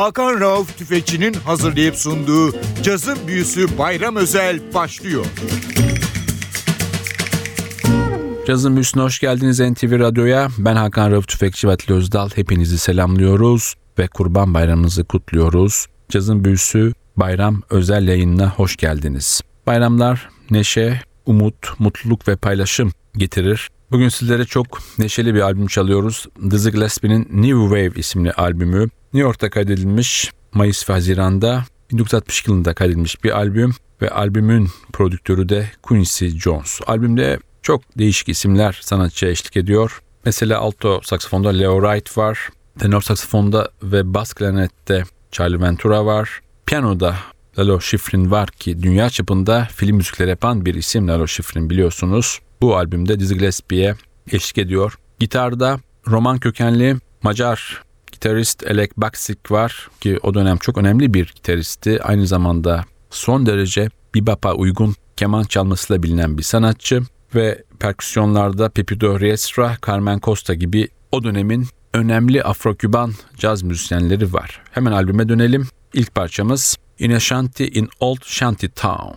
Hakan Rauf Tüfekçi'nin hazırlayıp sunduğu Cazın Büyüsü Bayram Özel başlıyor. Cazın Büyüsü'ne hoş geldiniz NTV Radyo'ya. Ben Hakan Rauf Tüfekçi ve Atli Özdal. Hepinizi selamlıyoruz ve Kurban Bayramınızı kutluyoruz. Cazın Büyüsü Bayram özel yayınına hoş geldiniz. Bayramlar neşe, umut, mutluluk ve paylaşım getirir. Bugün sizlere çok neşeli bir albüm çalıyoruz. Dizzy Gillespie'nin New Wave isimli albümü. New York'ta kaydedilmiş Mayıs ve Haziran'da 1962 yılında kaydedilmiş bir albüm ve albümün prodüktörü de Quincy Jones. Albümde çok değişik isimler sanatçıya eşlik ediyor. Mesela alto saksafonda Leo Wright var. Tenor saksafonda ve bas klarnette Charlie Ventura var. Piyanoda Lalo Schifrin var ki dünya çapında film müzikleri yapan bir isim Lalo Schifrin biliyorsunuz. Bu albümde Dizzy Gillespie'ye eşlik ediyor. Gitarda roman kökenli Macar gitarist Elek Baksik var ki o dönem çok önemli bir gitaristi. Aynı zamanda son derece bebop'a uygun keman çalmasıyla bilinen bir sanatçı ve perküsyonlarda Pepito Riestra, Carmen Costa gibi o dönemin önemli Afro-Küban caz müzisyenleri var. Hemen albüme dönelim. İlk parçamız In a Shanty in Old Shanty Town.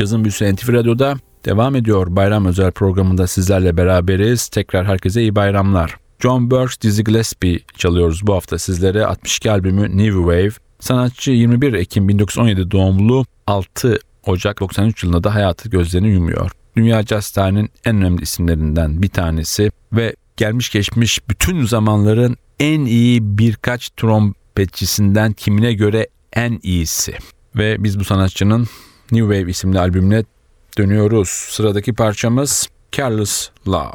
Cazın Büyüsü NTV Radyo'da devam ediyor. Bayram özel programında sizlerle beraberiz. Tekrar herkese iyi bayramlar. John Birch, Dizzy Gillespie çalıyoruz bu hafta sizlere. 62 albümü New Wave. Sanatçı 21 Ekim 1917 doğumlu 6 Ocak 93 yılında da hayatı gözlerini yumuyor. Dünya Jazz tarihinin en önemli isimlerinden bir tanesi ve gelmiş geçmiş bütün zamanların en iyi birkaç trompetçisinden kimine göre en iyisi. Ve biz bu sanatçının New Wave isimli albümüne dönüyoruz. Sıradaki parçamız Careless Love.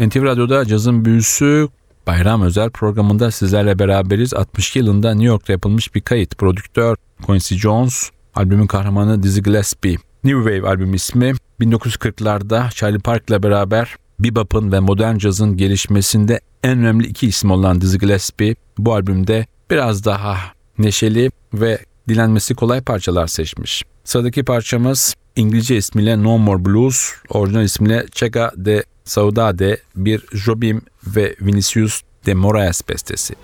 NTV Radyo'da cazın büyüsü bayram özel programında sizlerle beraberiz. 62 yılında New York'ta yapılmış bir kayıt. Prodüktör Quincy Jones, albümün kahramanı Dizzy Gillespie. New Wave albüm ismi 1940'larda Charlie Parker'la beraber bebop'ın ve modern cazın gelişmesinde en önemli iki isim olan Dizzy Gillespie bu albümde biraz daha neşeli ve dilenmesi kolay parçalar seçmiş. Sıradaki parçamız İngilizce ismiyle No More Blues, orijinal ismiyle Chega de Saudade bir Jobim ve Vinicius de Moraes bestesi.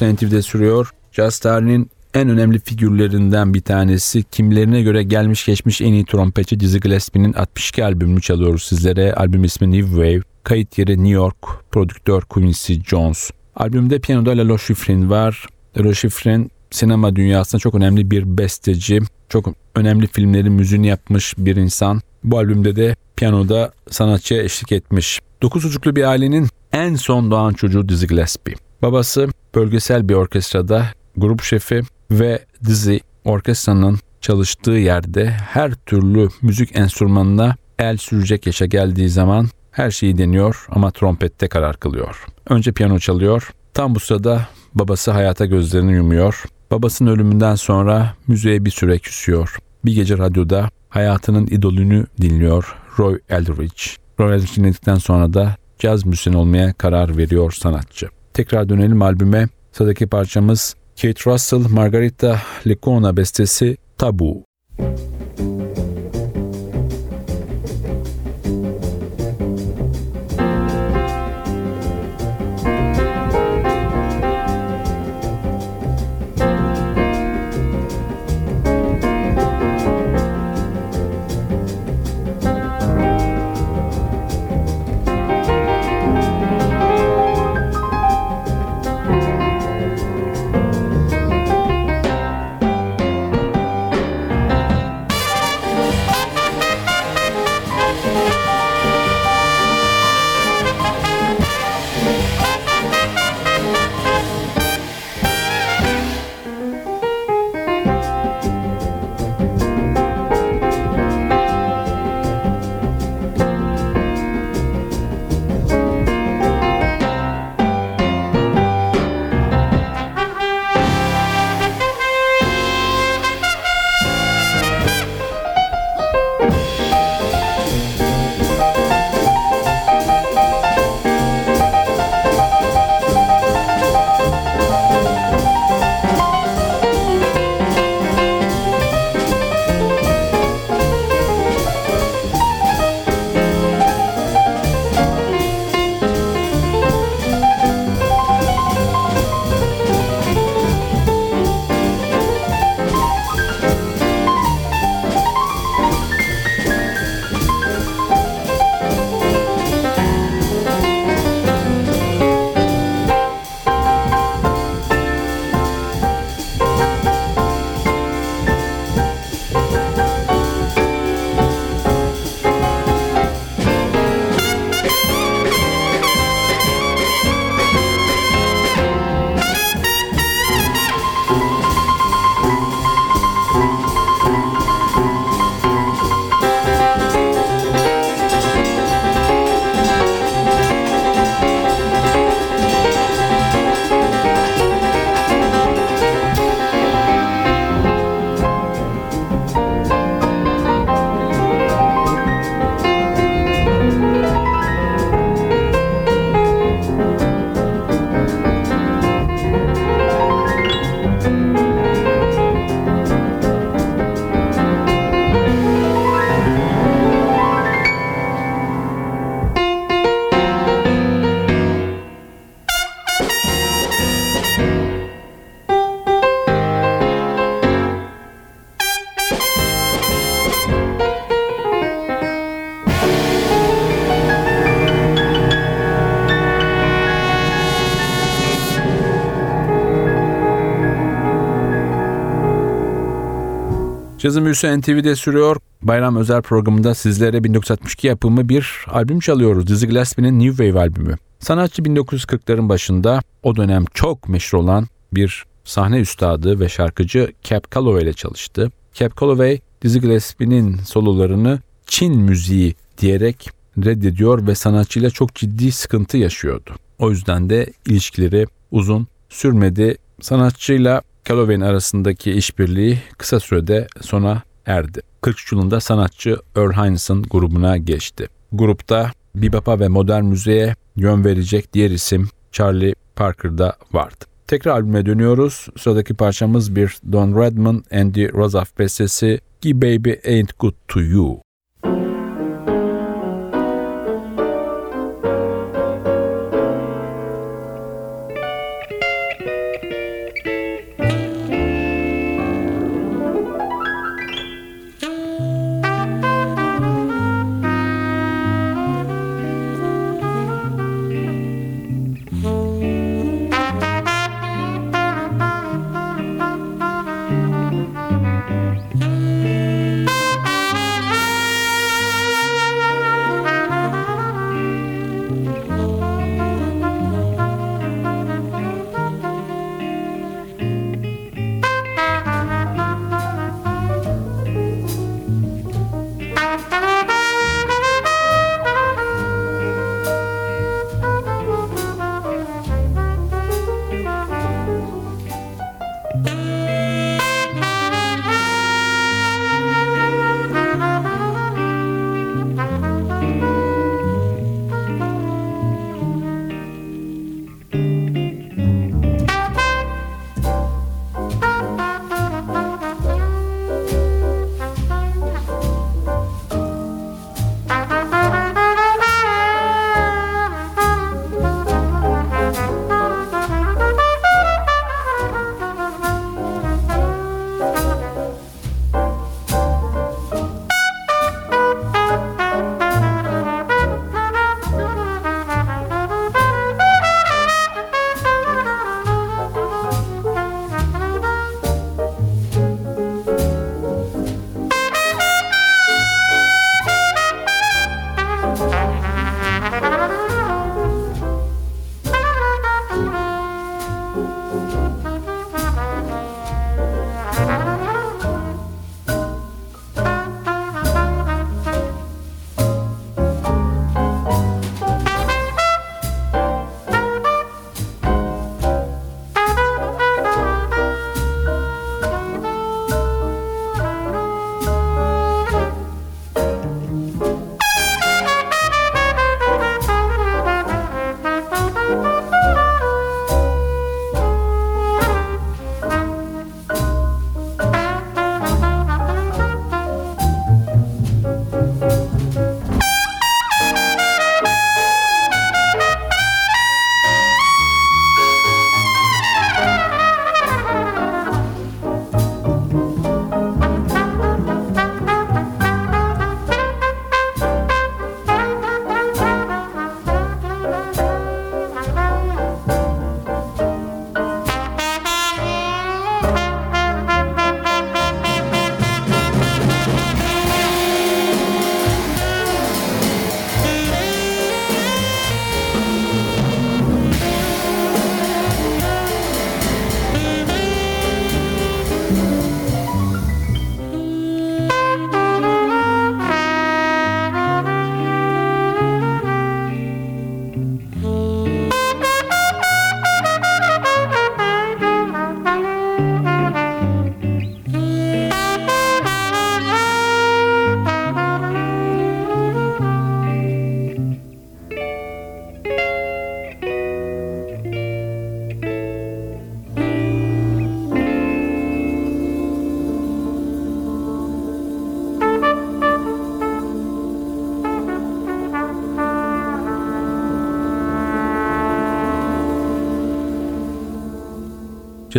Yazın büyüsü NTV'de sürüyor. Jazz tarihinin en önemli figürlerinden bir tanesi. Kimlerine göre gelmiş geçmiş en iyi trompetçi Dizzy Gillespie'nin 62 albümünü çalıyoruz sizlere. Albüm ismi New Wave. Kayıt yeri New York. Prodüktör Quincy Jones. Albümde piyanoda Lalo Schifrin var. Lalo Schifrin sinema dünyasında çok önemli bir besteci. Çok önemli filmlerin müziğini yapmış bir insan. Bu albümde de piyanoda sanatçıya eşlik etmiş. Dokuz çocuklu bir ailenin en son doğan çocuğu Dizzy Gillespie. Babası bölgesel bir orkestrada grup şefi ve Dizzy orkestranın çalıştığı yerde her türlü müzik enstrümanına el sürecek yaşa geldiği zaman her şeyi deniyor ama trompette karar kılıyor. Önce piyano çalıyor. Tam bu sırada babası hayata gözlerini yumuyor. Babasının ölümünden sonra müziğe bir süre küsüyor. Bir gece radyoda hayatının idolünü dinliyor Roy Eldridge. Roy Eldridge dinledikten sonra da caz müziğin olmaya karar veriyor sanatçı. Tekrar dönelim albüme. Sıradaki parçamız Kate Russell, Margarita Lecona bestesi Tabu. Cazın Büyüsü NTV'de sürüyor. Bayram özel programında sizlere 1962 yapımı bir albüm çalıyoruz. Dizzy Gillespie'nin New Wave albümü. Sanatçı 1940'ların başında o dönem çok meşhur olan bir sahne üstadı ve şarkıcı Cap Calloway ile çalıştı. Cap Calloway, Dizzy Gillespie'nin sololarını Çin müziği diyerek reddediyor ve sanatçıyla çok ciddi sıkıntı yaşıyordu. O yüzden de ilişkileri uzun sürmedi. Sanatçıyla Calloway'in arasındaki işbirliği kısa sürede sona erdi. 43 yılında sanatçı Earl Hines'ın grubuna geçti. Grupta bebop'a ve modern müziğe yön verecek diğer isim Charlie Parker'da vardı. Tekrar albüme dönüyoruz. Sıradaki parçamız bir Don Redman, Andy Razaf bestesi Gi Baby Ain't Good To You.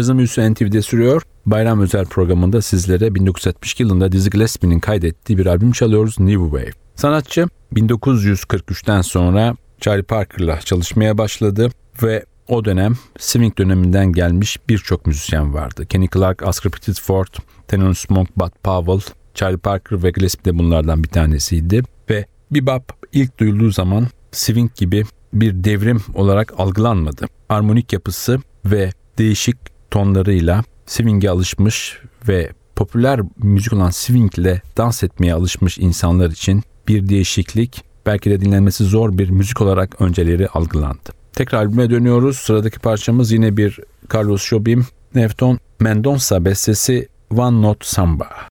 Cazın Büyüsü NTV'de sürüyor. Bayram özel programında sizlere 1962 yılında Dizzy Gillespie'nin kaydettiği bir albüm çalıyoruz New Wave. Sanatçı 1943'ten sonra Charlie Parker'la çalışmaya başladı ve o dönem swing döneminden gelmiş birçok müzisyen vardı. Kenny Clark, Oscar Petitford, Thelonious Monk, Bud Powell, Charlie Parker ve Gillespie de bunlardan bir tanesiydi. Ve bebop ilk duyulduğu zaman swing gibi bir devrim olarak algılanmadı. Harmonik yapısı ve değişik tonlarıyla swing'e alışmış ve popüler müzik olan swing dans etmeye alışmış insanlar için bir değişiklik, belki de dinlenmesi zor bir müzik olarak önceleri algılandı. Tekrar albüme dönüyoruz. Sıradaki parçamız yine bir Carlos Jobim, Nefton Mendonça bestesi One Note Samba.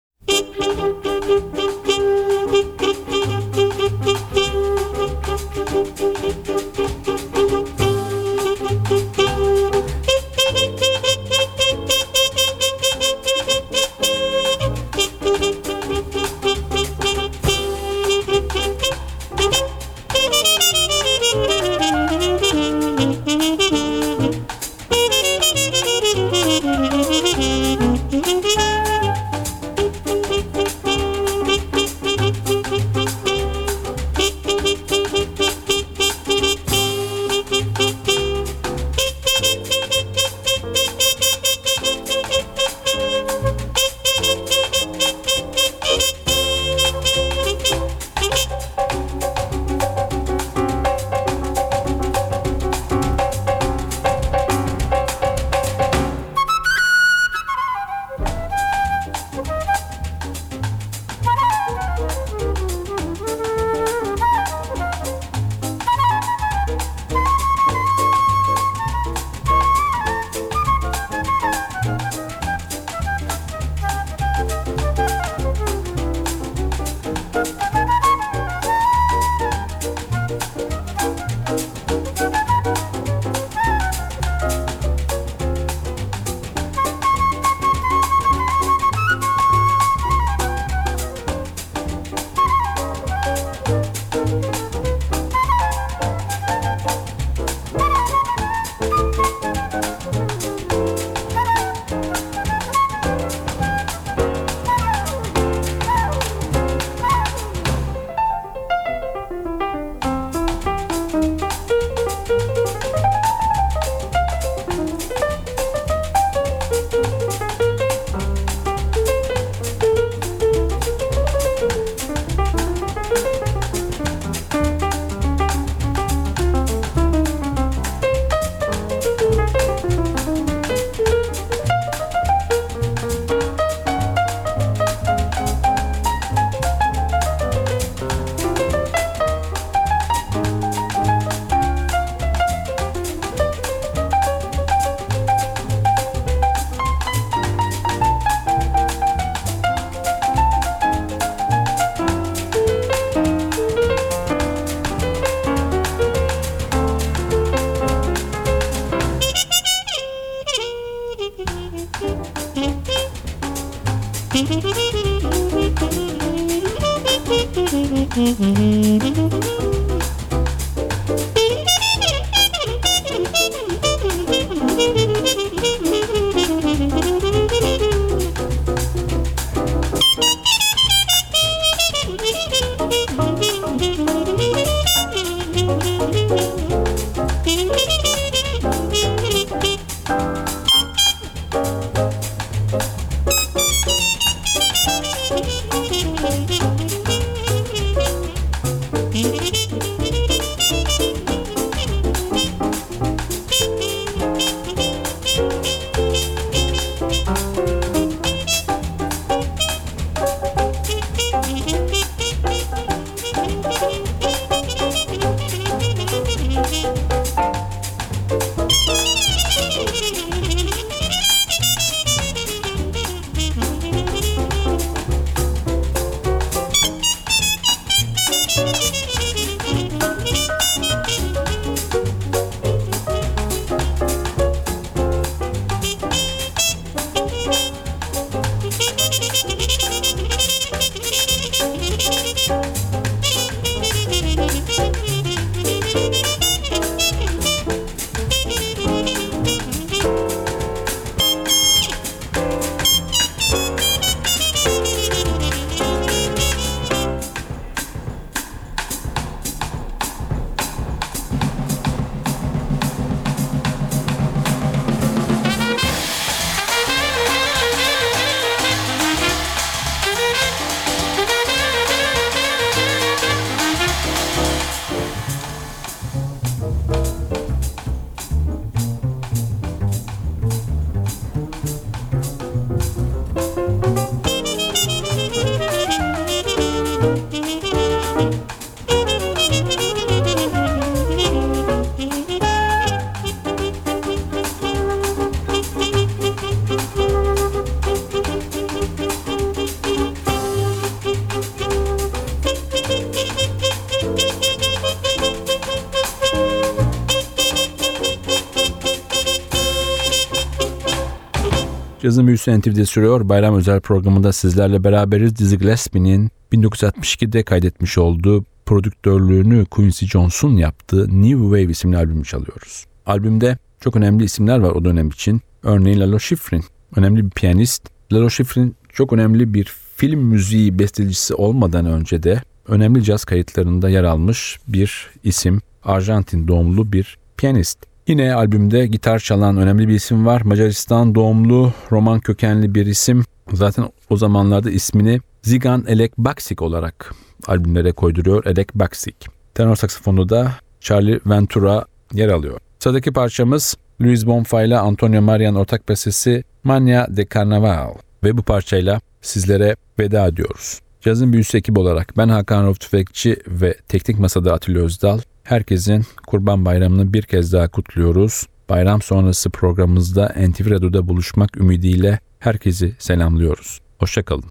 Cazın Büyüsü NTV'de sürüyor. Bayram özel programında sizlerle beraberiz. Dizzy Gillespie'nin 1962'de kaydetmiş olduğu prodüktörlüğünü Quincy Jones'un yaptığı New Wave isimli albümü çalıyoruz. Albümde çok önemli isimler var o dönem için. Örneğin Lalo Schifrin, önemli bir piyanist. Lalo Schifrin çok önemli bir film müziği bestecisi olmadan önce de önemli caz kayıtlarında yer almış bir isim. Arjantin doğumlu bir piyanist. Yine albümde gitar çalan önemli bir isim var. Macaristan doğumlu, roman kökenli bir isim. Zaten o zamanlarda ismini Zigan Elek Baksik olarak albümlere koyduruyor. Elek Baksik. Tenor saksafonda da Charlie Ventura yer alıyor. Sıradaki parçamız Luis Bonfa ile Antonio Marian ortak bestesi Mania de Carnaval. Ve bu parçayla sizlere veda ediyoruz. Cazın büyüsü ekip olarak ben Hakan Rauf Tüfekçi ve Teknik Masada Atilla Özdal. Herkesin Kurban Bayramı'nı bir kez daha kutluyoruz. Bayram sonrası programımızda Radyo'da buluşmak ümidiyle herkesi selamlıyoruz. Hoşçakalın.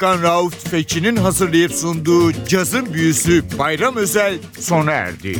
Hakan Rauf Tüfekçi'nin hazırlayıp sunduğu Cazın Büyüsü Bayram Özel sona erdi.